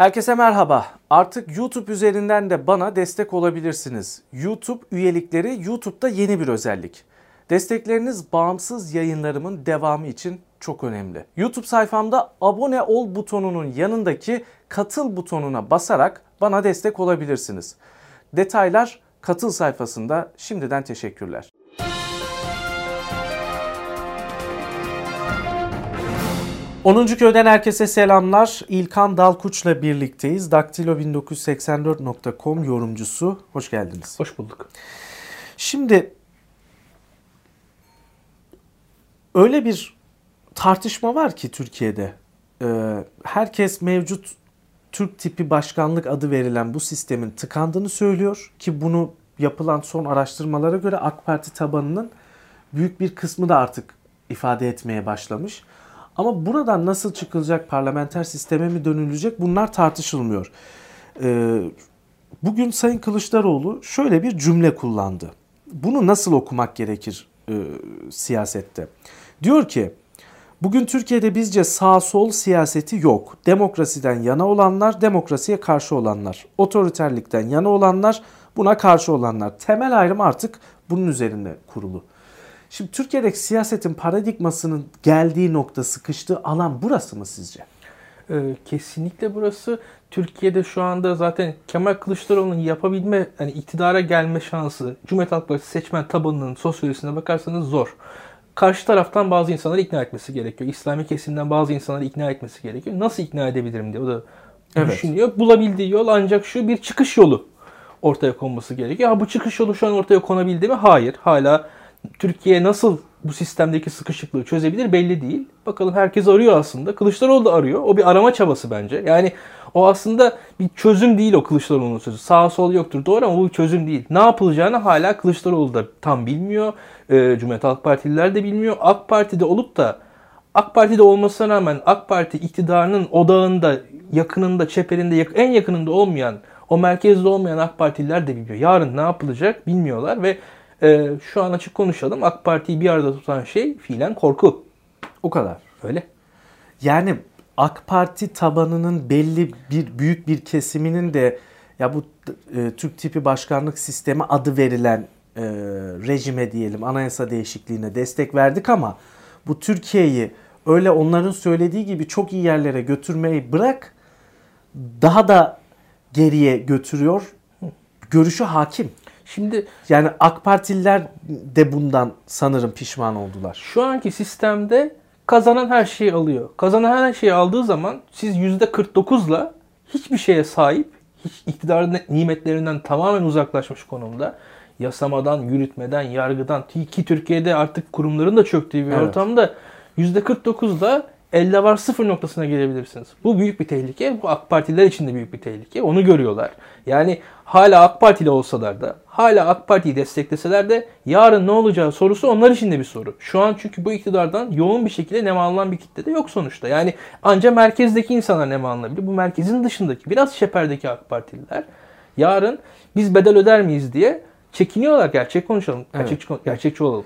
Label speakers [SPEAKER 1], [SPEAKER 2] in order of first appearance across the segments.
[SPEAKER 1] Herkese merhaba. Artık YouTube üzerinden de bana destek olabilirsiniz. YouTube üyelikleri YouTube'da yeni bir özellik. Destekleriniz bağımsız yayınlarımın devamı için çok önemli. YouTube sayfamda abone ol butonunun yanındaki katıl butonuna basarak bana destek olabilirsiniz. Detaylar katıl sayfasında şimdiden teşekkürler. 10. köyden herkese selamlar. İlkan Dalkuç'la birlikteyiz. Daktilo1984.com yorumcusu. Hoş geldiniz.
[SPEAKER 2] Hoş bulduk.
[SPEAKER 1] Şimdi öyle bir tartışma var ki Türkiye'de. Ee, herkes mevcut Türk tipi başkanlık adı verilen bu sistemin tıkandığını söylüyor ki bunu yapılan son araştırmalara göre AK Parti tabanının büyük bir kısmı da artık ifade etmeye başlamış. Ama buradan nasıl çıkılacak, parlamenter sisteme mi dönülecek bunlar tartışılmıyor. Ee, bugün Sayın Kılıçdaroğlu şöyle bir cümle kullandı. Bunu nasıl okumak gerekir e, siyasette? Diyor ki, bugün Türkiye'de bizce sağ sol siyaseti yok. Demokrasiden yana olanlar, demokrasiye karşı olanlar. Otoriterlikten yana olanlar, buna karşı olanlar. Temel ayrım artık bunun üzerinde kurulu. Şimdi Türkiye'deki siyasetin paradigmasının geldiği nokta, sıkıştığı alan burası mı sizce?
[SPEAKER 2] Ee, kesinlikle burası. Türkiye'de şu anda zaten Kemal Kılıçdaroğlu'nun yapabilme, hani iktidara gelme şansı, Cumhuriyet Halk Partisi seçmen tabanının sosyolojisine bakarsanız zor. Karşı taraftan bazı insanları ikna etmesi gerekiyor. İslami kesimden bazı insanları ikna etmesi gerekiyor. Nasıl ikna edebilirim diye o da evet. düşünüyor. Bulabildiği yol ancak şu bir çıkış yolu ortaya konması gerekiyor. Ha bu çıkış yolu şu an ortaya konabildi mi? Hayır. Hala Türkiye nasıl bu sistemdeki sıkışıklığı çözebilir belli değil. Bakalım herkes arıyor aslında. Kılıçdaroğlu da arıyor. O bir arama çabası bence. Yani o aslında bir çözüm değil o Kılıçdaroğlu'nun sözü. Sağ sol yoktur doğru ama bu bir çözüm değil. Ne yapılacağını hala Kılıçdaroğlu da tam bilmiyor. E, Cumhuriyet Halk Partililer de bilmiyor. AK Parti'de olup da AK Parti'de olmasına rağmen AK Parti iktidarının odağında, yakınında, çeperinde, en yakınında olmayan, o merkezde olmayan AK Partililer de bilmiyor. Yarın ne yapılacak bilmiyorlar ve e, şu an açık konuşalım. AK Parti'yi bir arada tutan şey fiilen korku.
[SPEAKER 1] O kadar.
[SPEAKER 2] Öyle.
[SPEAKER 1] Yani AK Parti tabanının belli bir büyük bir kesiminin de ya bu e, Türk tipi başkanlık sistemi adı verilen e, rejime diyelim anayasa değişikliğine destek verdik ama bu Türkiye'yi öyle onların söylediği gibi çok iyi yerlere götürmeyi bırak daha da geriye götürüyor. Görüşü hakim. Şimdi yani AK Partililer de bundan sanırım pişman oldular.
[SPEAKER 2] Şu anki sistemde kazanan her şeyi alıyor. Kazanan her şeyi aldığı zaman siz %49'la hiçbir şeye sahip, hiç iktidarın nimetlerinden tamamen uzaklaşmış konumda yasamadan, yürütmeden, yargıdan ki Türkiye'de artık kurumların da çöktüğü bir evet. ortamda %49'da elde var sıfır noktasına gelebilirsiniz. Bu büyük bir tehlike. Bu AK Partililer için de büyük bir tehlike. Onu görüyorlar. Yani hala AK Partili olsalar da, hala AK Parti'yi destekleseler de yarın ne olacağı sorusu onlar için de bir soru. Şu an çünkü bu iktidardan yoğun bir şekilde nemalanılan bir kitle de yok sonuçta. Yani ancak merkezdeki insanlar nemalanabilir. Bu merkezin dışındaki, biraz şeperdeki AK Partililer yarın biz bedel öder miyiz diye çekiniyorlar. Gerçek konuşalım. Gerçekçi, evet. gerçekçi olalım.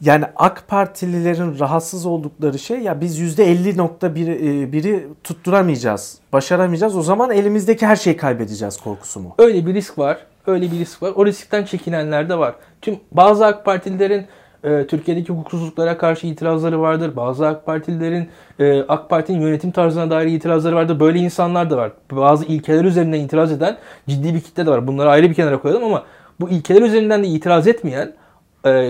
[SPEAKER 1] Yani AK Partililerin rahatsız oldukları şey ya biz %50.1'i e, tutturamayacağız, başaramayacağız. O zaman elimizdeki her şeyi kaybedeceğiz korkusu mu?
[SPEAKER 2] Öyle bir risk var. Öyle bir risk var. O riskten çekinenler de var. Tüm bazı AK Partililerin e, Türkiye'deki hukuksuzluklara karşı itirazları vardır. Bazı AK Partililerin e, AK Parti'nin yönetim tarzına dair itirazları vardır. Böyle insanlar da var. Bazı ilkeler üzerinden itiraz eden ciddi bir kitle de var. Bunları ayrı bir kenara koyalım ama bu ilkeler üzerinden de itiraz etmeyen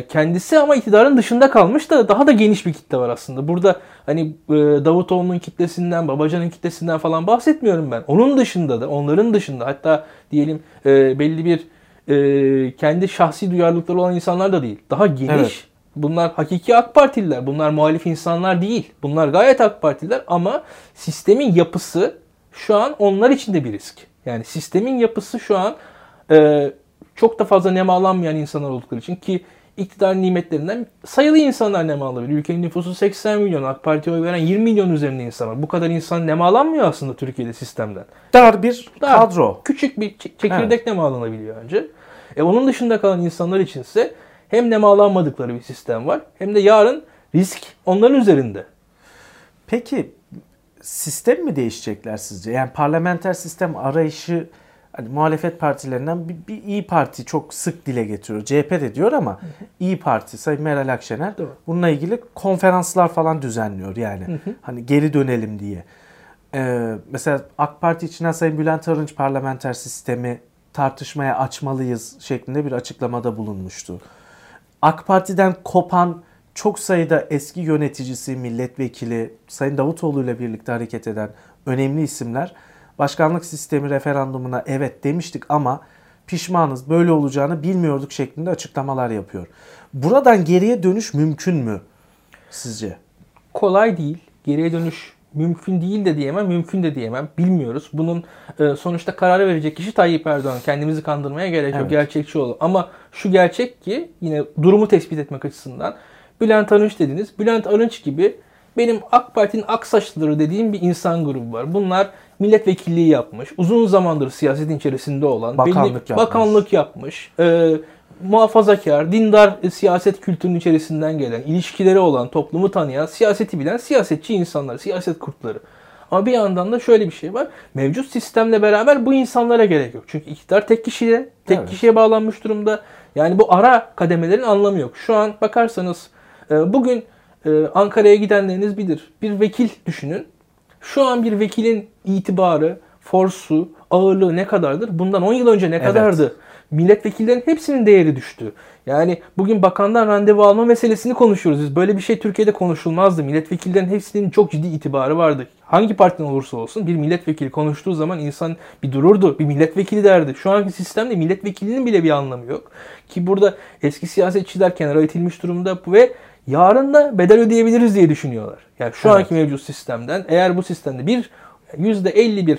[SPEAKER 2] kendisi ama iktidarın dışında kalmış da daha da geniş bir kitle var aslında. Burada hani e, Davutoğlu'nun kitlesinden, Babacan'ın kitlesinden falan bahsetmiyorum ben. Onun dışında da, onların dışında hatta diyelim e, belli bir e, kendi şahsi duyarlılıkları olan insanlar da değil. Daha geniş. Evet. Bunlar hakiki AK Partililer. Bunlar muhalif insanlar değil. Bunlar gayet AK Partililer ama sistemin yapısı şu an onlar için de bir risk. Yani sistemin yapısı şu an çok da fazla nemalanmayan insanlar oldukları için ki iktidar nimetlerinden sayılı insanlar nemalanabilir. Ülkenin nüfusu 80 milyon. AK Parti'ye oy veren 20 milyon üzerinde insan var. Bu kadar insan nemalanmıyor aslında Türkiye'de sistemden.
[SPEAKER 1] Dar bir Dar, kadro.
[SPEAKER 2] Küçük bir çekirdek evet. nemalanabiliyor önce. E onun dışında kalan insanlar içinse hem nemalanmadıkları bir sistem var hem de yarın risk onların üzerinde.
[SPEAKER 1] Peki sistem mi değişecekler sizce? Yani parlamenter sistem arayışı hani muhalefet partilerinden bir, bir İyi Parti çok sık dile getiriyor. CHP de diyor ama hı hı. İyi Parti Sayın Meral Akşener Doğru. bununla ilgili konferanslar falan düzenliyor yani. Hı hı. Hani geri dönelim diye. Ee, mesela AK Parti içinden Sayın Bülent Arınç parlamenter sistemi tartışmaya açmalıyız şeklinde bir açıklamada bulunmuştu. AK Parti'den kopan çok sayıda eski yöneticisi, milletvekili, Sayın Davutoğlu ile birlikte hareket eden önemli isimler başkanlık sistemi referandumuna evet demiştik ama pişmanız böyle olacağını bilmiyorduk şeklinde açıklamalar yapıyor. Buradan geriye dönüş mümkün mü sizce?
[SPEAKER 2] Kolay değil. Geriye dönüş mümkün değil de diyemem, mümkün de diyemem. Bilmiyoruz. Bunun e, sonuçta kararı verecek kişi Tayyip Erdoğan. Kendimizi kandırmaya gerek yok. Evet. Gerçekçi olur. Ama şu gerçek ki yine durumu tespit etmek açısından Bülent Arınç dediniz. Bülent Arınç gibi benim AK Parti'nin ak saçlıları dediğim bir insan grubu var. Bunlar milletvekilliği yapmış. Uzun zamandır siyasetin içerisinde olan.
[SPEAKER 1] Bakanlık belli, yapmış.
[SPEAKER 2] Bakanlık yapmış. E, muhafazakar, dindar siyaset kültürünün içerisinden gelen, ilişkileri olan, toplumu tanıyan, siyaseti bilen siyasetçi insanlar, siyaset kurtları. Ama bir yandan da şöyle bir şey var. Mevcut sistemle beraber bu insanlara gerek yok. Çünkü iktidar tek kişiye, tek evet. kişiye bağlanmış durumda. Yani bu ara kademelerin anlamı yok. Şu an bakarsanız e, bugün e, Ankara'ya gidenleriniz bilir. Bir vekil düşünün. Şu an bir vekilin itibarı, forsu, ağırlığı ne kadardır? Bundan 10 yıl önce ne evet. kadardı? milletvekillerinin hepsinin değeri düştü. Yani bugün bakandan randevu alma meselesini konuşuyoruz. Biz böyle bir şey Türkiye'de konuşulmazdı. Milletvekillerinin hepsinin çok ciddi itibarı vardı. Hangi partiden olursa olsun bir milletvekili konuştuğu zaman insan bir dururdu. Bir milletvekili derdi. Şu anki sistemde milletvekilinin bile bir anlamı yok. Ki burada eski siyasetçiler kenara itilmiş durumda ve yarın da bedel ödeyebiliriz diye düşünüyorlar. Yani şu evet. anki mevcut sistemden eğer bu sistemde bir %51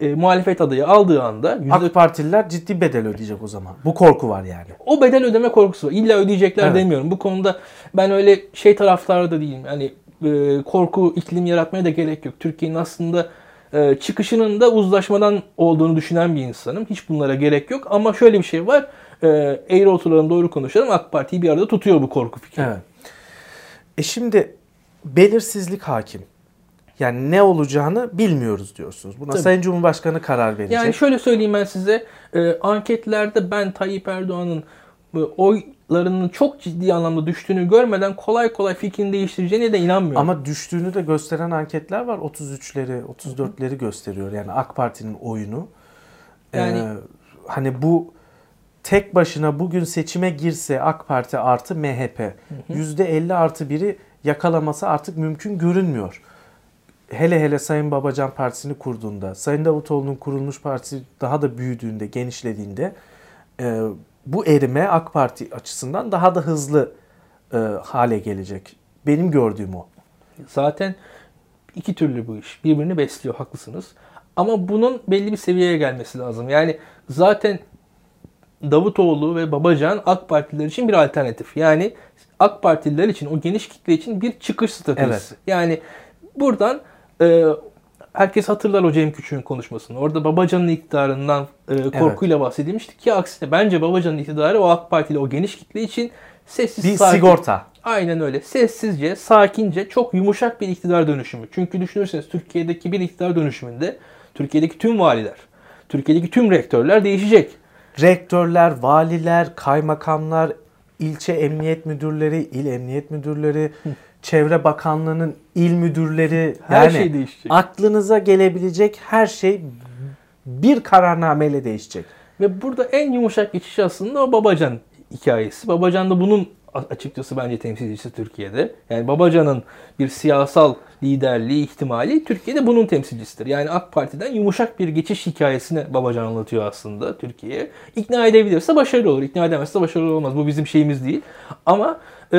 [SPEAKER 2] e, muhalefet adayı aldığı anda
[SPEAKER 1] yüzde... AK Partililer ciddi bedel ödeyecek o zaman. Bu korku var yani.
[SPEAKER 2] O bedel ödeme korkusu var. İlla ödeyecekler evet. demiyorum. Bu konuda ben öyle şey taraftarı da değilim. Yani e, korku iklim yaratmaya da gerek yok. Türkiye'nin aslında e, çıkışının da uzlaşmadan olduğunu düşünen bir insanım. Hiç bunlara gerek yok. Ama şöyle bir şey var. E, eğri oturalım doğru konuşalım. AK Parti'yi bir arada tutuyor bu korku fikri.
[SPEAKER 1] Evet. E şimdi belirsizlik hakim. Yani ne olacağını bilmiyoruz diyorsunuz. Buna Tabii. Sayın Cumhurbaşkanı karar verecek.
[SPEAKER 2] Yani şöyle söyleyeyim ben size. E, anketlerde ben Tayyip Erdoğan'ın e, oylarının çok ciddi anlamda düştüğünü görmeden kolay kolay fikrini değiştireceğine de inanmıyorum.
[SPEAKER 1] Ama düştüğünü de gösteren anketler var. 33'leri, 34'leri gösteriyor. Yani AK Parti'nin oyunu. Yani ee, hani bu tek başına bugün seçime girse AK Parti artı MHP %50 artı 1'i yakalaması artık mümkün görünmüyor hele hele Sayın Babacan Partisi'ni kurduğunda, Sayın Davutoğlu'nun kurulmuş partisi daha da büyüdüğünde, genişlediğinde e, bu erime AK Parti açısından daha da hızlı e, hale gelecek. Benim gördüğüm o.
[SPEAKER 2] Zaten iki türlü bu iş. Birbirini besliyor, haklısınız. Ama bunun belli bir seviyeye gelmesi lazım. Yani zaten Davutoğlu ve Babacan AK Partililer için bir alternatif. Yani AK Partililer için, o geniş kitle için bir çıkış stratejisi. Evet. Yani buradan e, herkes hatırlar o Cem Küçük'ün konuşmasını. Orada Babacan'ın iktidarından e, korkuyla evet. bahsedilmişti ki aksine bence Babacan'ın iktidarı o AK Partili o geniş kitle için sessiz
[SPEAKER 1] bir sakin. sigorta.
[SPEAKER 2] Aynen öyle. Sessizce, sakince, çok yumuşak bir iktidar dönüşümü. Çünkü düşünürseniz Türkiye'deki bir iktidar dönüşümünde Türkiye'deki tüm valiler, Türkiye'deki tüm rektörler değişecek.
[SPEAKER 1] Rektörler, valiler, kaymakamlar, ilçe emniyet müdürleri, il emniyet müdürleri, Çevre Bakanlığı'nın il müdürleri
[SPEAKER 2] her yani şey değişecek.
[SPEAKER 1] Aklınıza gelebilecek her şey bir kararnameyle değişecek.
[SPEAKER 2] Ve burada en yumuşak geçiş aslında o Babacan hikayesi. Babacan da bunun açıkçası bence temsilcisi Türkiye'de. Yani Babacan'ın bir siyasal liderliği ihtimali Türkiye'de bunun temsilcisidir. Yani AK Parti'den yumuşak bir geçiş hikayesini Babacan anlatıyor aslında Türkiye'ye. İkna edebilirse başarılı olur. İkna edemezse başarılı olmaz. Bu bizim şeyimiz değil. Ama e,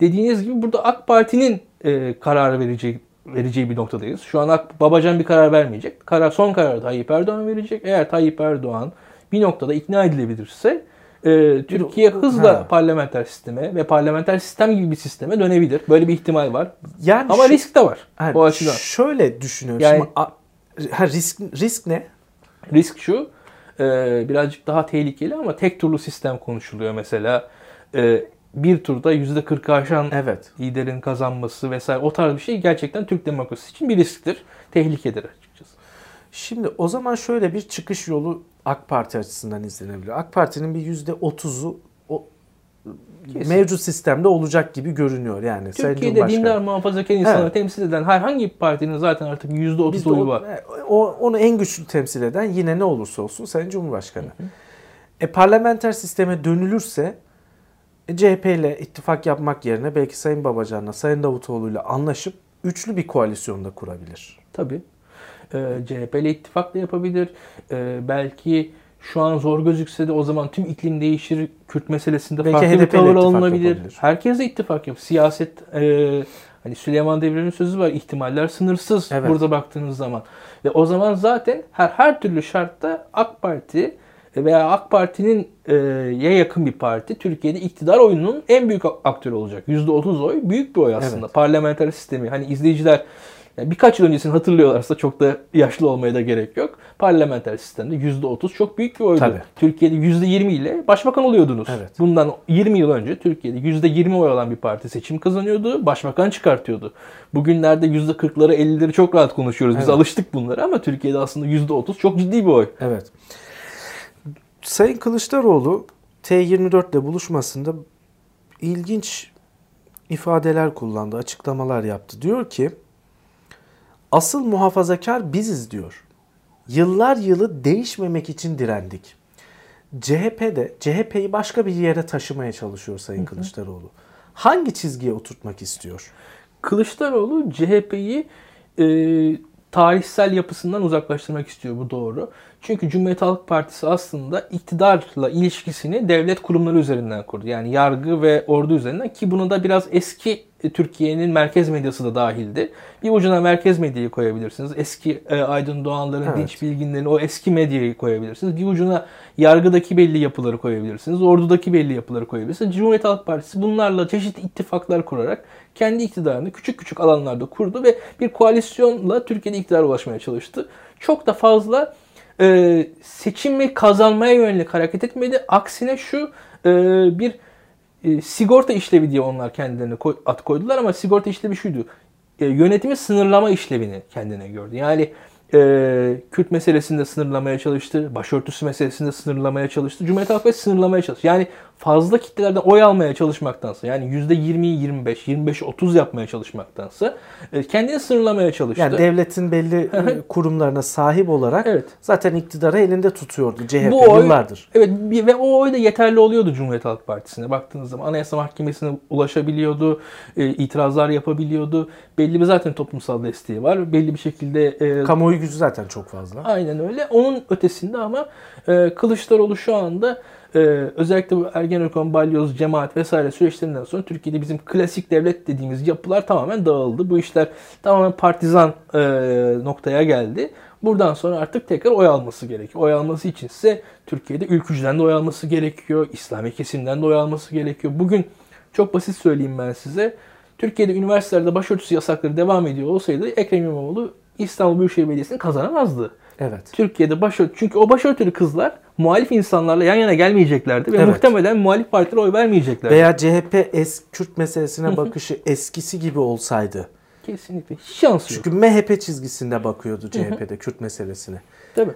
[SPEAKER 2] dediğiniz gibi burada AK Parti'nin e, karar vereceği vereceği bir noktadayız. Şu an AK, Babacan bir karar vermeyecek. Karar son kararı Tayyip Erdoğan verecek. Eğer Tayyip Erdoğan bir noktada ikna edilebilirse e, Türkiye hızla ha. parlamenter sisteme ve parlamenter sistem gibi bir sisteme dönebilir. Böyle bir ihtimal var. Yani Ama şu, risk de var.
[SPEAKER 1] Yani o açıdan. Şöyle düşünüyorum. Yani, Şimdi, ha, risk, risk ne?
[SPEAKER 2] Risk şu. E, birazcık daha tehlikeli ama tek turlu sistem konuşuluyor mesela. E, bir turda %40'ı aşan
[SPEAKER 1] Evet.
[SPEAKER 2] liderin kazanması vesaire o tarz bir şey gerçekten Türk demokrasisi için bir risktir. Tehlikedir açıkçası.
[SPEAKER 1] Şimdi o zaman şöyle bir çıkış yolu AK Parti açısından izlenebilir. AK Parti'nin bir yüzde otuzu
[SPEAKER 2] Kesin.
[SPEAKER 1] mevcut sistemde olacak gibi görünüyor yani.
[SPEAKER 2] Türkiye'de dindar muhafazakar insanları
[SPEAKER 1] Evet.
[SPEAKER 2] temsil eden herhangi bir partinin zaten artık %30
[SPEAKER 1] Bizde
[SPEAKER 2] oyu var.
[SPEAKER 1] o, onu en güçlü temsil eden yine ne olursa olsun Sayın Cumhurbaşkanı. E parlamenter sisteme dönülürse e, CHP ile ittifak yapmak yerine belki Sayın Babacan'la Sayın Davutoğlu ile anlaşıp üçlü bir koalisyon da kurabilir.
[SPEAKER 2] Tabii. Ee, CHP ile ittifak da yapabilir. Ee, belki şu an zor gözükse de o zaman tüm iklim değişir. Kürt meselesinde
[SPEAKER 1] Belki
[SPEAKER 2] farklı bir tavır alınabilir.
[SPEAKER 1] yapabilir.
[SPEAKER 2] Herkesle ittifak yap. Siyaset e, hani Süleyman Demirel'in sözü var. ihtimaller sınırsız
[SPEAKER 1] Evet.
[SPEAKER 2] burada baktığınız zaman. Ve o zaman zaten her her türlü şartta AK Parti veya AK Parti'nin e, ya yakın bir parti Türkiye'de iktidar oyunun en büyük aktörü olacak. %30 oy büyük bir oy aslında.
[SPEAKER 1] Evet.
[SPEAKER 2] Parlamenter sistemi. Hani izleyiciler yani birkaç yıl öncesini hatırlıyorlarsa çok da yaşlı olmaya da gerek yok. Parlamenter sistemde %30 çok büyük bir oydu.
[SPEAKER 1] Tabii.
[SPEAKER 2] Türkiye'de %20 ile başbakan oluyordunuz.
[SPEAKER 1] Evet.
[SPEAKER 2] Bundan 20 yıl önce Türkiye'de %20 oy alan bir parti seçim kazanıyordu. Başbakan çıkartıyordu. Bugünlerde %40'ları 50'leri çok rahat konuşuyoruz. Biz
[SPEAKER 1] Evet.
[SPEAKER 2] alıştık bunlara ama Türkiye'de aslında %30 çok ciddi bir oy.
[SPEAKER 1] Evet. Sayın Kılıçdaroğlu T24 ile buluşmasında ilginç ifadeler kullandı, açıklamalar yaptı. Diyor ki asıl muhafazakar biziz diyor. Yıllar yılı değişmemek için direndik. CHP'de CHP'yi başka bir yere taşımaya çalışıyor Sayın Kılıçdaroğlu. Hangi çizgiye oturtmak istiyor?
[SPEAKER 2] Kılıçdaroğlu CHP'yi e, tarihsel yapısından uzaklaştırmak istiyor bu doğru. Çünkü Cumhuriyet Halk Partisi aslında iktidarla ilişkisini devlet kurumları üzerinden kurdu. Yani yargı ve ordu üzerinden ki bunu da biraz eski Türkiye'nin merkez medyası da dahildi. Bir ucuna merkez medyayı koyabilirsiniz. Eski e, Aydın Doğanların,
[SPEAKER 1] Evet.
[SPEAKER 2] Dinç Bilginlerin o eski medyayı koyabilirsiniz. Bir ucuna yargıdaki belli yapıları koyabilirsiniz. Ordudaki belli yapıları koyabilirsiniz. Cumhuriyet Halk Partisi bunlarla çeşitli ittifaklar kurarak kendi iktidarını küçük küçük alanlarda kurdu ve bir koalisyonla Türkiye'de iktidara ulaşmaya çalıştı. Çok da fazla e, seçimi kazanmaya yönelik hareket etmedi. Aksine şu e, bir e, sigorta işlevi diye onlar kendilerine koy, at koydular ama sigorta işlevi şuydu. E, yönetimi sınırlama işlevini kendine gördü. Yani e, Kürt meselesinde sınırlamaya çalıştı. Başörtüsü meselesinde sınırlamaya çalıştı. Cumhuriyet Halk Partisi sınırlamaya çalıştı. Yani fazla kitlelerden oy almaya çalışmaktansa yani %20'yi 25, 25'i 30 yapmaya çalışmaktansa e, kendini sınırlamaya çalıştı.
[SPEAKER 1] Yani devletin belli kurumlarına sahip olarak
[SPEAKER 2] Evet.
[SPEAKER 1] zaten iktidarı elinde tutuyordu CHP
[SPEAKER 2] Bu oy-
[SPEAKER 1] yıllardır.
[SPEAKER 2] Evet ve o oy da yeterli oluyordu Cumhuriyet Halk Partisi'ne. Baktığınız zaman Anayasa Mahkemesi'ne ulaşabiliyordu, e, itirazlar yapabiliyordu. Belli bir zaten toplumsal desteği var. Belli bir şekilde e,
[SPEAKER 1] Kamuoyu gücü zaten çok fazla.
[SPEAKER 2] Aynen öyle. Onun ötesinde ama e, Kılıçdaroğlu şu anda e, özellikle bu Ergenekon, Balyoz, cemaat vesaire süreçlerinden sonra Türkiye'de bizim klasik devlet dediğimiz yapılar tamamen dağıldı. Bu işler tamamen partizan e, noktaya geldi. Buradan sonra artık tekrar oy alması gerekiyor. Oy alması için ise Türkiye'de ülkücüden de oy alması gerekiyor. İslami kesimden de oy alması gerekiyor. Bugün çok basit söyleyeyim ben size. Türkiye'de üniversitelerde başörtüsü yasakları devam ediyor olsaydı Ekrem İmamoğlu İstanbul Büyükşehir Belediyesi'ni kazanamazdı.
[SPEAKER 1] Evet.
[SPEAKER 2] Türkiye'de başörtü çünkü o başörtülü kızlar muhalif insanlarla yan yana gelmeyeceklerdi ve
[SPEAKER 1] Evet.
[SPEAKER 2] muhtemelen muhalif partilere oy vermeyeceklerdi.
[SPEAKER 1] Veya CHP es Kürt meselesine bakışı eskisi gibi olsaydı.
[SPEAKER 2] Kesinlikle. Hiç şansı yok.
[SPEAKER 1] Çünkü MHP çizgisinde bakıyordu CHP'de Kürt meselesine.
[SPEAKER 2] Tabii.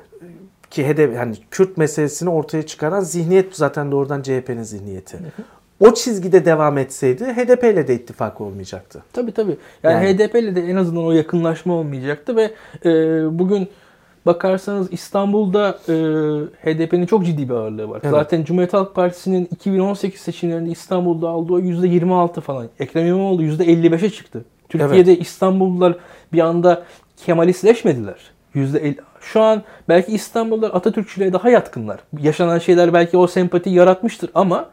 [SPEAKER 1] Ki hedef yani Kürt meselesini ortaya çıkaran zihniyet zaten doğrudan CHP'nin zihniyeti. O çizgide devam etseydi HDP ile de ittifak olmayacaktı.
[SPEAKER 2] Tabii tabii. Yani,
[SPEAKER 1] Yani-
[SPEAKER 2] HDP ile de en azından o yakınlaşma olmayacaktı ve e, bugün bakarsanız İstanbul'da e, HDP'nin çok ciddi bir ağırlığı var.
[SPEAKER 1] Evet.
[SPEAKER 2] Zaten Cumhuriyet Halk Partisi'nin 2018 seçimlerinde İstanbul'da aldığı oy %26 falan. Ekrem İmamoğlu %55'e çıktı. Türkiye'de İstanbullular bir anda Kemalistleşmediler. %50. Şu an belki İstanbullular Atatürkçülüğe daha yatkınlar. Yaşanan şeyler belki o sempatiyi yaratmıştır ama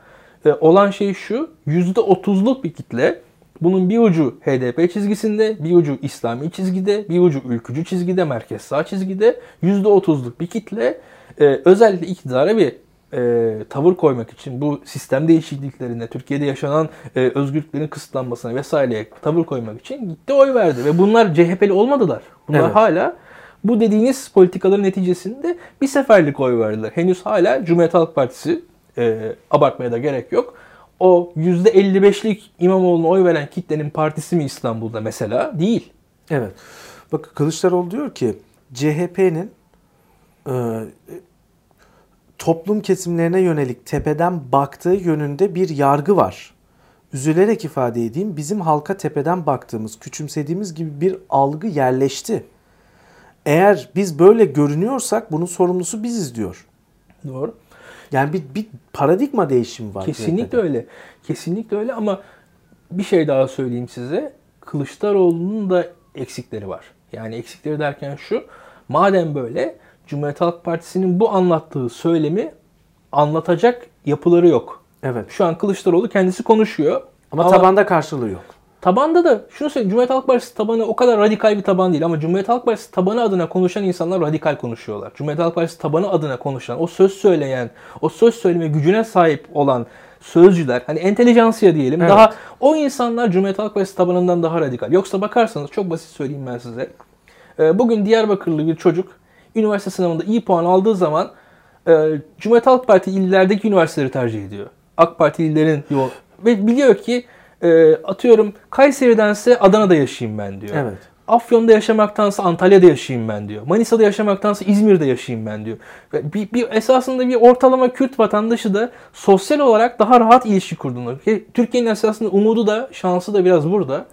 [SPEAKER 2] e, olan şey şu. %30'luk bir kitle bunun bir ucu HDP çizgisinde, bir ucu İslami çizgide, bir ucu ülkücü çizgide, merkez sağ çizgide %30'luk bir kitle e, özellikle iktidara bir e, tavır koymak için bu sistem değişikliklerine, Türkiye'de yaşanan e, özgürlüklerin kısıtlanmasına vesaireye tavır koymak için gitti oy verdi. Ve bunlar CHP'li olmadılar. Bunlar
[SPEAKER 1] Evet.
[SPEAKER 2] hala bu dediğiniz politikaların neticesinde bir seferlik oy verdiler. Henüz hala Cumhuriyet Halk Partisi e, abartmaya da gerek yok. O %55'lik İmamoğlu'na oy veren kitlenin partisi mi İstanbul'da mesela? Değil.
[SPEAKER 1] Evet. Bakın Kılıçdaroğlu diyor ki CHP'nin e, toplum kesimlerine yönelik tepeden baktığı yönünde bir yargı var. Üzülerek ifade edeyim bizim halka tepeden baktığımız, küçümsediğimiz gibi bir algı yerleşti. Eğer biz böyle görünüyorsak bunun sorumlusu biziz diyor.
[SPEAKER 2] Doğru.
[SPEAKER 1] Yani bir, bir paradigma değişimi var.
[SPEAKER 2] Kesinlikle
[SPEAKER 1] CHP'de.
[SPEAKER 2] öyle. Kesinlikle öyle ama bir şey daha söyleyeyim size. Kılıçdaroğlu'nun da eksikleri var. Yani eksikleri derken şu. Madem böyle Cumhuriyet Halk Partisi'nin bu anlattığı söylemi anlatacak yapıları yok.
[SPEAKER 1] Evet.
[SPEAKER 2] Şu an Kılıçdaroğlu kendisi konuşuyor.
[SPEAKER 1] Ama, tabanda karşılığı yok.
[SPEAKER 2] Tabanda da şunu söyleyeyim. Cumhuriyet Halk Partisi tabanı o kadar radikal bir taban değil ama Cumhuriyet Halk Partisi tabanı adına konuşan insanlar radikal konuşuyorlar. Cumhuriyet Halk Partisi tabanı adına konuşan, o söz söyleyen, o söz söyleme gücüne sahip olan sözcüler, hani entelijansiya diyelim.
[SPEAKER 1] Evet.
[SPEAKER 2] Daha o insanlar Cumhuriyet Halk Partisi tabanından daha radikal. Yoksa bakarsanız çok basit söyleyeyim ben size. Ee, Bugün Diyarbakırlı bir çocuk üniversite sınavında iyi puan aldığı zaman e, Cumhuriyet Halk Parti illerdeki üniversiteleri tercih ediyor. AK Parti illerin yol ve biliyor ki e, atıyorum Kayseri'dense Adana'da yaşayayım ben diyor.
[SPEAKER 1] Evet.
[SPEAKER 2] Afyon'da yaşamaktansa Antalya'da yaşayayım ben diyor. Manisa'da yaşamaktansa İzmir'de yaşayayım ben diyor. Bir, bir esasında bir ortalama Kürt vatandaşı da sosyal olarak daha rahat ilişki kurduğunu. Ki Türkiye'nin esasında umudu da şansı da biraz burada.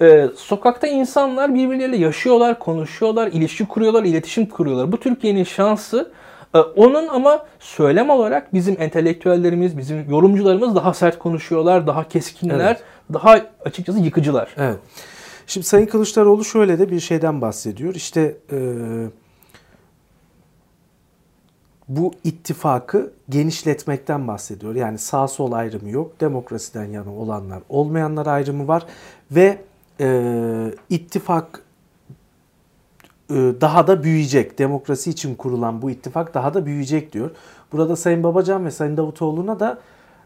[SPEAKER 2] Ee, sokakta insanlar birbirleriyle yaşıyorlar, konuşuyorlar, ilişki kuruyorlar, iletişim kuruyorlar. Bu Türkiye'nin şansı. Ee, onun ama söylem olarak bizim entelektüellerimiz, bizim yorumcularımız daha sert konuşuyorlar, daha keskinler,
[SPEAKER 1] Evet.
[SPEAKER 2] daha açıkçası yıkıcılar.
[SPEAKER 1] Evet. Şimdi Sayın Kılıçdaroğlu şöyle de bir şeyden bahsediyor. İşte e, bu ittifakı genişletmekten bahsediyor. Yani sağ sol ayrımı yok. Demokrasiden yana olanlar, olmayanlar ayrımı var ve e, ittifak daha da büyüyecek. Demokrasi için kurulan bu ittifak daha da büyüyecek diyor. Burada Sayın Babacan ve Sayın Davutoğlu'na da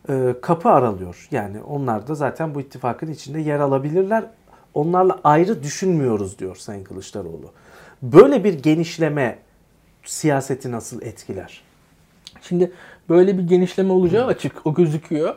[SPEAKER 1] e, kapı aralıyor. Yani onlar da zaten bu ittifakın içinde yer alabilirler. Onlarla ayrı düşünmüyoruz diyor Sayın Kılıçdaroğlu. Böyle bir genişleme siyaseti nasıl etkiler?
[SPEAKER 2] Şimdi böyle bir genişleme olacağı açık. O gözüküyor.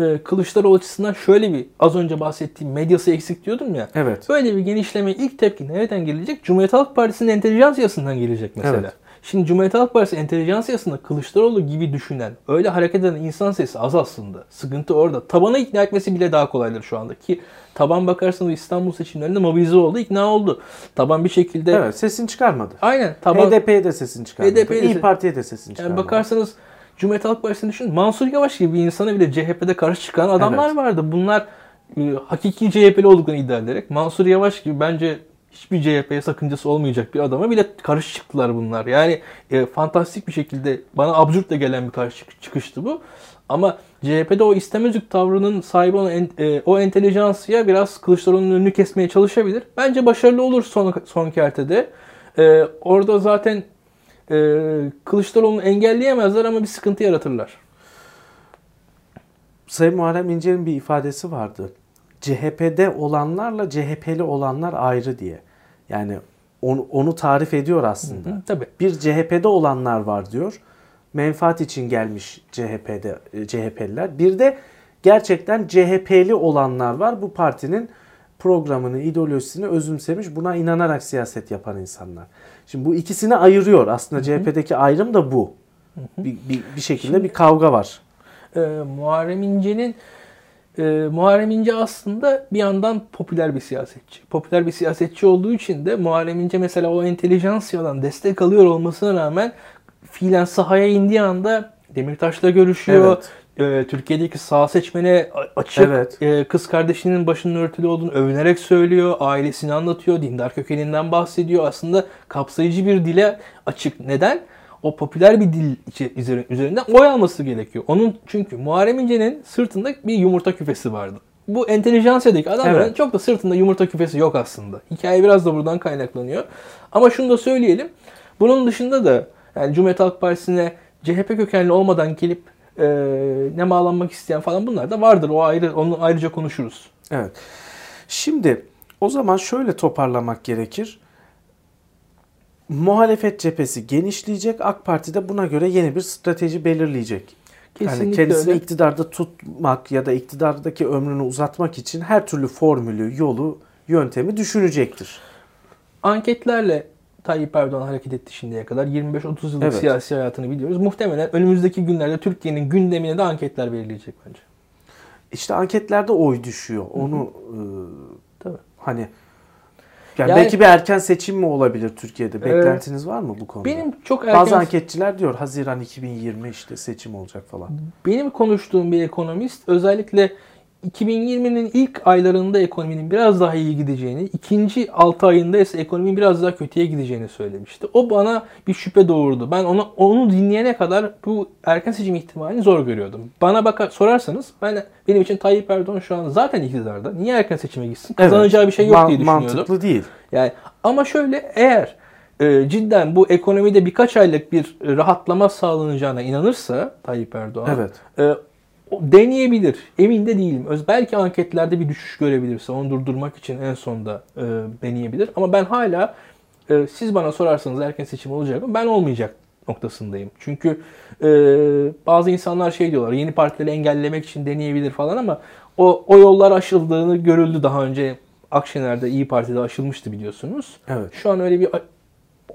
[SPEAKER 2] Ee, Kılıçdaroğlu açısından şöyle bir az önce bahsettiğim medyası eksik diyordum ya.
[SPEAKER 1] Evet.
[SPEAKER 2] Böyle bir genişleme ilk tepki nereden gelecek? Cumhuriyet Halk Partisi'nin entelijansiyasından gelecek mesela.
[SPEAKER 1] Evet.
[SPEAKER 2] Şimdi Cumhuriyet Halk Partisi entelijansiyasında Kılıçdaroğlu gibi düşünen, öyle hareket eden insan sayısı az aslında. Sıkıntı orada. Tabanı ikna etmesi bile daha kolaydır şu anda. Ki taban bakarsanız İstanbul seçimlerinde mobilize oldu, ikna oldu. Taban bir şekilde...
[SPEAKER 1] Evet sesini çıkarmadı.
[SPEAKER 2] Aynen. Taban...
[SPEAKER 1] HDP'ye de sesini çıkarmadı.
[SPEAKER 2] HDP'ye de
[SPEAKER 1] İyi Parti'ye de sesini
[SPEAKER 2] Yani
[SPEAKER 1] çıkarmadı.
[SPEAKER 2] bakarsanız Cumhuriyet Halk Partisi'ni düşün. Mansur Yavaş gibi bir insana bile CHP'de karşı çıkan adamlar
[SPEAKER 1] Evet.
[SPEAKER 2] vardı. Bunlar e, hakiki CHP'li olduklarını iddia ederek. Mansur Yavaş gibi bence hiçbir CHP'ye sakıncası olmayacak bir adama bile karşı çıktılar bunlar. Yani e, fantastik bir şekilde bana absürt de gelen bir karşı çık- çıkıştı bu. Ama CHP'de o istemezlik tavrının sahibi olan en- e, o entelijansiya biraz Kılıçdaroğlu'nun önünü kesmeye çalışabilir. Bence başarılı olur son, son kertede. E, orada zaten Kılıçdaroğlu'nu engelleyemezler ama bir sıkıntı yaratırlar.
[SPEAKER 1] Sayın Muharrem İnce'nin bir ifadesi vardı. CHP'de olanlarla CHP'li olanlar ayrı diye. Yani onu, onu tarif ediyor aslında.
[SPEAKER 2] Hı, tabii.
[SPEAKER 1] Bir CHP'de olanlar var diyor. Menfaat için gelmiş CHP'de e, CHP'liler. Bir de gerçekten CHP'li olanlar var. Bu partinin programını, ideolojisini özümsemiş, buna inanarak siyaset yapan insanlar. Şimdi bu ikisini ayırıyor. Aslında CHP'deki ayrım da bu. Bir, bir, bir şekilde bir kavga var.
[SPEAKER 2] e, Muharrem İnce'nin e, Muharrem İnce aslında bir yandan popüler bir siyasetçi. Popüler bir siyasetçi olduğu için de Muharrem İnce mesela o entelijansiyadan destek alıyor olmasına rağmen fiilen sahaya indiği anda Demirtaş'la görüşüyor. E, Türkiye'deki sağ seçmene açık
[SPEAKER 1] Evet.
[SPEAKER 2] e, kız kardeşinin başının örtülü olduğunu övünerek söylüyor. Ailesini anlatıyor. Dindar kökeninden bahsediyor. Aslında kapsayıcı bir dile açık. Neden? O popüler bir dil üzerinden oy alması gerekiyor. Onun çünkü Muharrem İnce'nin sırtında bir yumurta küpesi vardı. Bu entelijansiyadaki adamların
[SPEAKER 1] Evet.
[SPEAKER 2] çok da sırtında yumurta küpesi yok aslında. Hikaye biraz da buradan kaynaklanıyor. Ama şunu da söyleyelim. Bunun dışında da yani Cumhuriyet Halk Partisi'ne CHP kökenli olmadan gelip e, ne bağlanmak isteyen falan bunlar da vardır. O ayrı onu ayrıca konuşuruz.
[SPEAKER 1] Evet. Şimdi o zaman şöyle toparlamak gerekir. Muhalefet cephesi genişleyecek. AK Parti de buna göre yeni bir strateji belirleyecek.
[SPEAKER 2] Kesinlikle
[SPEAKER 1] yani kendisini
[SPEAKER 2] öyle.
[SPEAKER 1] iktidarda tutmak ya da iktidardaki ömrünü uzatmak için her türlü formülü, yolu, yöntemi düşünecektir.
[SPEAKER 2] Anketlerle Tayyip Erdoğan hareket etti şimdiye kadar. 25-30 yıllık
[SPEAKER 1] Evet.
[SPEAKER 2] siyasi hayatını biliyoruz. Muhtemelen önümüzdeki günlerde Türkiye'nin gündemine de anketler verilecek bence.
[SPEAKER 1] İşte anketlerde oy düşüyor. Onu e,
[SPEAKER 2] Tabii.
[SPEAKER 1] hani yani,
[SPEAKER 2] Yani-
[SPEAKER 1] belki bir erken seçim mi olabilir Türkiye'de? Beklentiniz var mı bu konuda?
[SPEAKER 2] Benim çok erken
[SPEAKER 1] Bazı anketçiler diyor Haziran 2020 işte seçim olacak falan.
[SPEAKER 2] Benim konuştuğum bir ekonomist özellikle 2020'nin ilk aylarında ekonominin biraz daha iyi gideceğini, ikinci 6 ayında ise ekonominin biraz daha kötüye gideceğini söylemişti. O bana bir şüphe doğurdu. Ben onu onu dinleyene kadar bu erken seçim ihtimalini zor görüyordum. Bana bakar sorarsanız ben benim için Tayyip Erdoğan şu an zaten iktidarda. Niye erken seçime gitsin? Kazanacağı bir şey yok
[SPEAKER 1] Man-
[SPEAKER 2] diye düşünüyordum.
[SPEAKER 1] Mantıklı değil.
[SPEAKER 2] Yani ama şöyle eğer e, cidden bu ekonomide birkaç aylık bir rahatlama sağlanacağına inanırsa Tayyip Erdoğan
[SPEAKER 1] Evet.
[SPEAKER 2] e, deneyebilir. Emin de değilim. Öz belki anketlerde bir düşüş görebilirse onu durdurmak için en sonda e, deneyebilir. Ama ben hala e, siz bana sorarsanız erken seçim olacak mı? Ben olmayacak noktasındayım. Çünkü e, bazı insanlar şey diyorlar yeni partileri engellemek için deneyebilir falan ama o, o yollar aşıldığını görüldü daha önce Akşener'de İyi Parti'de aşılmıştı biliyorsunuz.
[SPEAKER 1] Evet.
[SPEAKER 2] Şu an öyle bir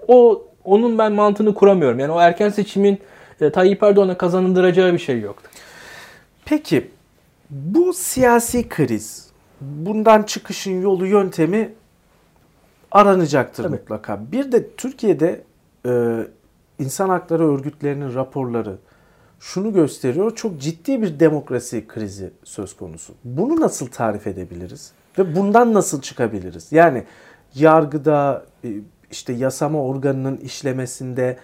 [SPEAKER 2] o onun ben mantığını kuramıyorum. Yani o erken seçimin e, Tayyip Erdoğan'a kazandıracağı bir şey yoktu.
[SPEAKER 1] Peki bu siyasi kriz bundan çıkışın yolu yöntemi aranacaktır
[SPEAKER 2] Tabii.
[SPEAKER 1] mutlaka. Bir de Türkiye'de e, insan hakları örgütlerinin raporları şunu gösteriyor. Çok ciddi bir demokrasi krizi söz konusu. Bunu nasıl tarif edebiliriz? Ve bundan nasıl çıkabiliriz? Yani yargıda e, işte yasama organının işlemesinde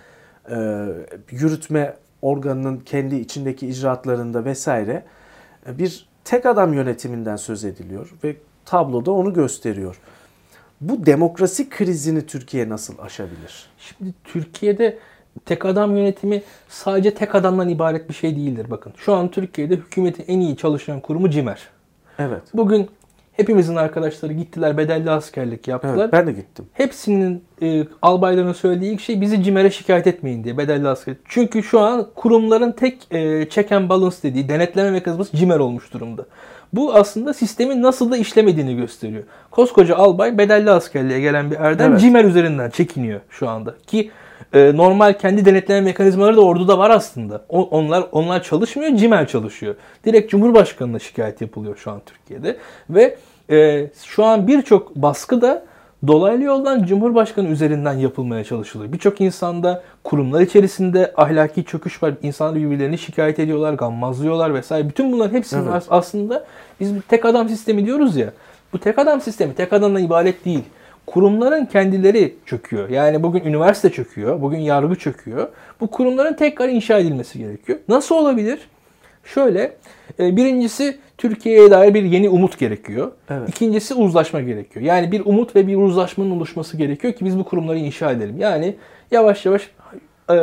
[SPEAKER 1] e, yürütme organının kendi içindeki icraatlarında vesaire e, bir tek adam yönetiminden söz ediliyor ve tabloda onu gösteriyor. Bu demokrasi krizini Türkiye nasıl aşabilir?
[SPEAKER 2] Şimdi Türkiye'de tek adam yönetimi sadece tek adamdan ibaret bir şey değildir bakın. Şu an Türkiye'de hükümetin en iyi çalışan kurumu CİMER.
[SPEAKER 1] Evet.
[SPEAKER 2] Bugün hepimizin arkadaşları gittiler bedelli askerlik yaptılar.
[SPEAKER 1] Evet, ben de gittim.
[SPEAKER 2] Hepsinin e, albayların söylediği ilk şey bizi CİMER'e şikayet etmeyin diye bedelli askerlik. Çünkü şu an kurumların tek e, check and balance dediği denetleme mekanizması CİMER olmuş durumda. Bu aslında sistemin nasıl da işlemediğini gösteriyor. Koskoca albay bedelli askerliğe gelen bir erdem
[SPEAKER 1] Evet.
[SPEAKER 2] CİMER üzerinden çekiniyor şu anda. Ki e, normal kendi denetleme mekanizmaları da orduda var aslında. O, onlar onlar çalışmıyor, CİMER çalışıyor. Direkt Cumhurbaşkanı'na şikayet yapılıyor şu an Türkiye'de. Ve e, şu an birçok baskı da dolaylı yoldan Cumhurbaşkanı üzerinden yapılmaya çalışılıyor. Birçok insanda kurumlar içerisinde ahlaki çöküş var. İnsanlar birbirlerini şikayet ediyorlar, gammazlıyorlar vesaire. Bütün bunların hepsinin
[SPEAKER 1] Evet.
[SPEAKER 2] as- aslında biz tek adam sistemi diyoruz ya. Bu tek adam sistemi tek adamdan ibaret değil. Kurumların kendileri çöküyor. Yani bugün üniversite çöküyor, bugün yargı çöküyor. Bu kurumların tekrar inşa edilmesi gerekiyor. Nasıl olabilir? Şöyle, e, birincisi Türkiye'ye dair bir yeni umut gerekiyor.
[SPEAKER 1] Evet.
[SPEAKER 2] İkincisi uzlaşma gerekiyor. Yani bir umut ve bir uzlaşmanın oluşması gerekiyor ki biz bu kurumları inşa edelim. Yani yavaş yavaş e,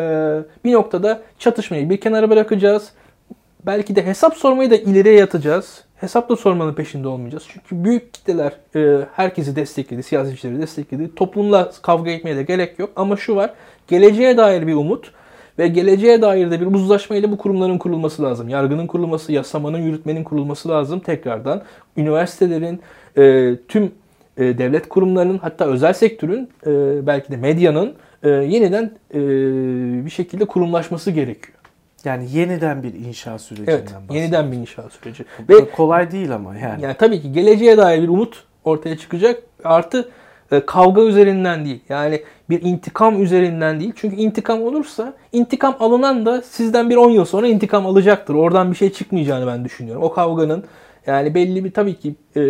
[SPEAKER 2] bir noktada çatışmayı bir kenara bırakacağız. Belki de hesap sormayı da ileriye yatacağız. Hesap da sormanın peşinde olmayacağız. Çünkü büyük kitleler e, herkesi destekledi, siyasetçileri destekledi. Toplumla kavga etmeye de gerek yok. Ama şu var, geleceğe dair bir umut ve geleceğe dair de bir uzlaşmayla bu kurumların kurulması lazım. Yargının kurulması, yasamanın, yürütmenin kurulması lazım tekrardan. Üniversitelerin, e, tüm e, devlet kurumlarının hatta özel sektörün e, belki de medyanın e, yeniden e, bir şekilde kurumlaşması gerekiyor.
[SPEAKER 1] Yani yeniden bir inşa sürecinden
[SPEAKER 2] Evet,
[SPEAKER 1] bahsediyoruz.
[SPEAKER 2] yeniden bir inşaat süreci.
[SPEAKER 1] Ve
[SPEAKER 2] Ve
[SPEAKER 1] kolay değil ama yani.
[SPEAKER 2] yani tabii ki geleceğe dair bir umut ortaya çıkacak. Artı e, kavga üzerinden değil. Yani bir intikam üzerinden değil. Çünkü intikam olursa intikam alınan da sizden bir 10 yıl sonra intikam alacaktır. Oradan bir şey çıkmayacağını ben düşünüyorum. O kavganın yani belli bir tabii ki e,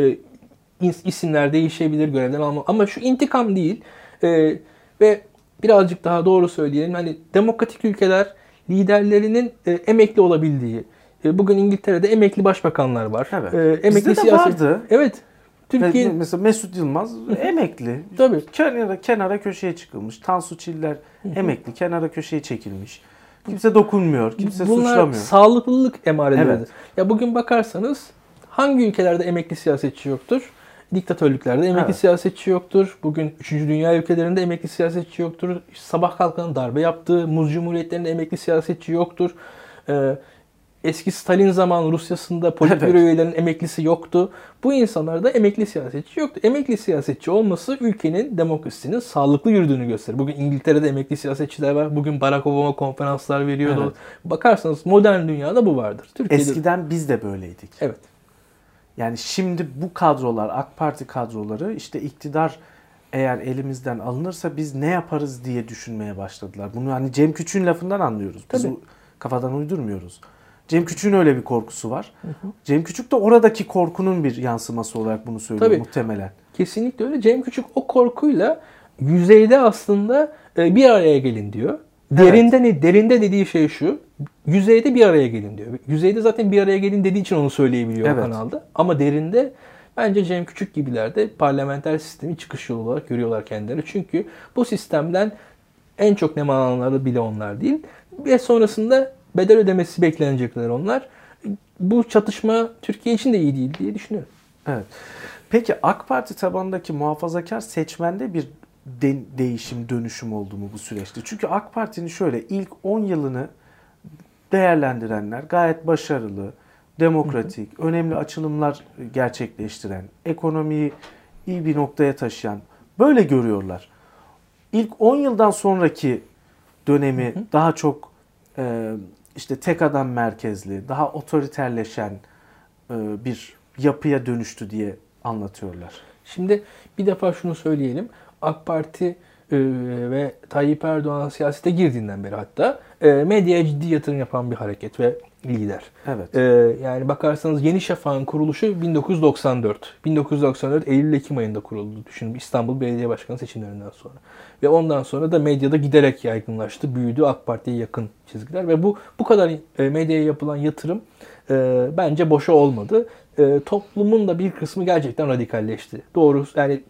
[SPEAKER 2] is- isimler değişebilir görevden alma ama şu intikam değil. E, ve birazcık daha doğru söyleyelim. Hani demokratik ülkeler liderlerinin e, emekli olabildiği. E, bugün İngiltere'de emekli başbakanlar var.
[SPEAKER 1] Evet.
[SPEAKER 2] E, emekli
[SPEAKER 1] Bizde de vardı.
[SPEAKER 2] Evet.
[SPEAKER 1] Ve
[SPEAKER 2] Türkiye
[SPEAKER 1] mesela Mesut Yılmaz emekli.
[SPEAKER 2] Tabii.
[SPEAKER 1] Kenara, kenara köşeye çıkılmış. Tansu Çiller emekli. Kenara köşeye çekilmiş. Kimse dokunmuyor. Kimse
[SPEAKER 2] Bunlar
[SPEAKER 1] suçlamıyor.
[SPEAKER 2] sağlıklılık emareleridir.
[SPEAKER 1] Evet.
[SPEAKER 2] Ya bugün bakarsanız hangi ülkelerde emekli siyasetçi yoktur? Diktatörlüklerde emekli
[SPEAKER 1] Evet.
[SPEAKER 2] siyasetçi yoktur. Bugün 3. Dünya ülkelerinde emekli siyasetçi yoktur. Sabah kalkanın darbe yaptığı muz cumhuriyetlerinde emekli siyasetçi yoktur. Ee, eski Stalin zamanı Rusya'sında politbüro
[SPEAKER 1] Evet.
[SPEAKER 2] üyelerinin emeklisi yoktu. Bu insanlarda emekli siyasetçi yoktu. Emekli siyasetçi olması ülkenin demokrasisinin sağlıklı yürüdüğünü gösterir. Bugün İngiltere'de emekli siyasetçiler var. Bugün Barack Obama konferanslar veriyordu.
[SPEAKER 1] Evet.
[SPEAKER 2] Bakarsanız modern dünyada bu vardır. Türkiye'de
[SPEAKER 1] Eskiden biz de böyleydik.
[SPEAKER 2] Evet.
[SPEAKER 1] Yani şimdi bu kadrolar, AK Parti kadroları işte iktidar eğer elimizden alınırsa biz ne yaparız diye düşünmeye başladılar. Bunu hani Cem Küçük'ün lafından anlıyoruz. Biz
[SPEAKER 2] Tabii.
[SPEAKER 1] kafadan uydurmuyoruz. Cem Küçük'ün öyle bir korkusu var. Cem Küçük de oradaki korkunun bir yansıması olarak bunu söylüyor
[SPEAKER 2] Tabii.
[SPEAKER 1] muhtemelen.
[SPEAKER 2] Kesinlikle öyle. Cem Küçük o korkuyla yüzeyde aslında e, bir araya gelin diyor. Derinde ne? Derinde dediği şey şu. Yüzeyde bir araya gelin diyor. Yüzeyde zaten bir araya gelin dediği için onu söyleyebiliyor
[SPEAKER 1] Evet.
[SPEAKER 2] o kanalda. Ama derinde bence Cem Küçük gibiler de parlamenter sistemi çıkış yolu olarak görüyorlar kendileri. Çünkü bu sistemden en çok nemalananları bile onlar değil. Ve sonrasında bedel ödemesi beklenecekler onlar. Bu çatışma Türkiye için de iyi değil diye düşünüyorum.
[SPEAKER 1] Evet. Peki AK Parti tabanındaki muhafazakar seçmende bir de- değişim, dönüşüm oldu mu bu süreçte? Çünkü AK Parti'nin şöyle ilk 10 yılını değerlendirenler gayet başarılı, demokratik, önemli açılımlar gerçekleştiren, ekonomiyi iyi bir noktaya taşıyan böyle görüyorlar. İlk 10 yıldan sonraki dönemi daha çok e, işte tek adam merkezli, daha otoriterleşen e, bir yapıya dönüştü diye anlatıyorlar.
[SPEAKER 2] Şimdi bir defa şunu söyleyelim. AK Parti e, ve Tayyip Erdoğan siyasete girdiğinden beri hatta e, medyaya ciddi yatırım yapan bir hareket ve lider.
[SPEAKER 1] Evet.
[SPEAKER 2] E, yani bakarsanız Yeni Şafak'ın kuruluşu 1994. 1994 Eylül-Ekim ayında kuruldu. Düşünün İstanbul Belediye Başkanı seçimlerinden sonra. Ve ondan sonra da medyada giderek yaygınlaştı. Büyüdü AK Parti'ye yakın çizgiler. Ve bu bu kadar e, medyaya yapılan yatırım e, bence boşa olmadı. E, toplumun da bir kısmı gerçekten radikalleşti. Doğru yani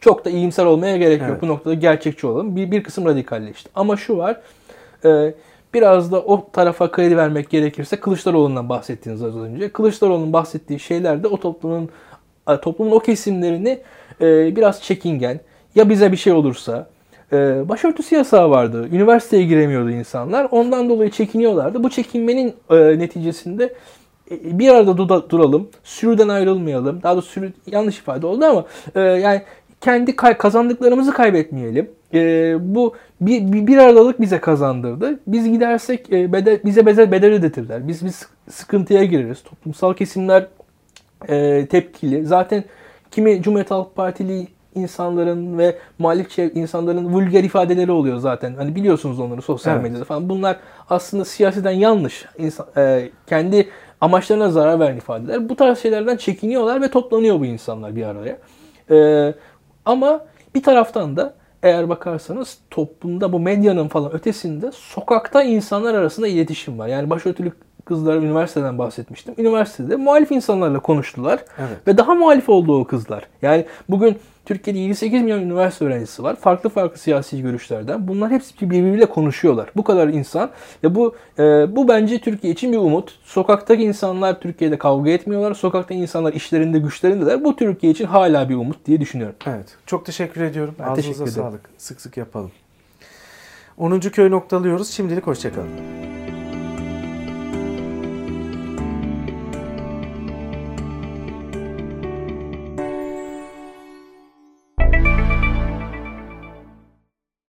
[SPEAKER 2] çok da iyimser olmaya gerek yok.
[SPEAKER 1] Evet.
[SPEAKER 2] Bu noktada gerçekçi olalım. Bir, bir kısım radikalleşti. Ama şu var. e, biraz da o tarafa kredi vermek gerekirse Kılıçdaroğlu'ndan bahsettiğiniz az önce. Kılıçdaroğlu'nun bahsettiği şeyler de o toplumun toplumun o kesimlerini e, biraz çekingen ya bize bir şey olursa e, başörtüsü yasağı vardı. Üniversiteye giremiyordu insanlar. Ondan dolayı çekiniyorlardı. Bu çekinmenin e, neticesinde e, bir arada duda- duralım. Sürüden ayrılmayalım. Daha doğrusu sürü yanlış ifade oldu ama e, yani kendi kay- kazandıklarımızı kaybetmeyelim. E, bu bir, bir, bir aradalık bize kazandırdı. Biz gidersek e, bedel, bize bedel, bedel ödetirler. Biz biz sıkıntıya gireriz. Toplumsal kesimler e, tepkili. Zaten kimi Cumhuriyet Halk Partili insanların ve muhalif çev- insanların vulgar ifadeleri oluyor zaten. Hani biliyorsunuz onları sosyal
[SPEAKER 1] Evet.
[SPEAKER 2] medyada falan. Bunlar aslında siyaseten yanlış. İnsan, e, kendi amaçlarına zarar veren ifadeler. Bu tarz şeylerden çekiniyorlar ve toplanıyor bu insanlar bir araya. E, ama bir taraftan da eğer bakarsanız toplumda bu medyanın falan ötesinde sokakta insanlar arasında iletişim var. Yani başörtülü kızlar üniversiteden bahsetmiştim. Üniversitede muhalif insanlarla konuştular.
[SPEAKER 1] Evet.
[SPEAKER 2] Ve daha muhalif oldu o kızlar. Yani bugün Türkiye'de 28 milyon üniversite öğrencisi var. Farklı farklı siyasi görüşlerden. Bunlar hepsi birbiriyle konuşuyorlar. Bu kadar insan. Ve bu e, bu bence Türkiye için bir umut. Sokaktaki insanlar Türkiye'de kavga etmiyorlar. Sokakta insanlar işlerinde güçlerindeler. Bu Türkiye için hala bir umut diye düşünüyorum.
[SPEAKER 1] Evet. Çok teşekkür ediyorum.
[SPEAKER 2] Ben
[SPEAKER 1] Ağzınıza
[SPEAKER 2] teşekkür ederim.
[SPEAKER 1] sağlık. Sık sık yapalım. 10. köy noktalıyoruz. Şimdilik hoşçakalın.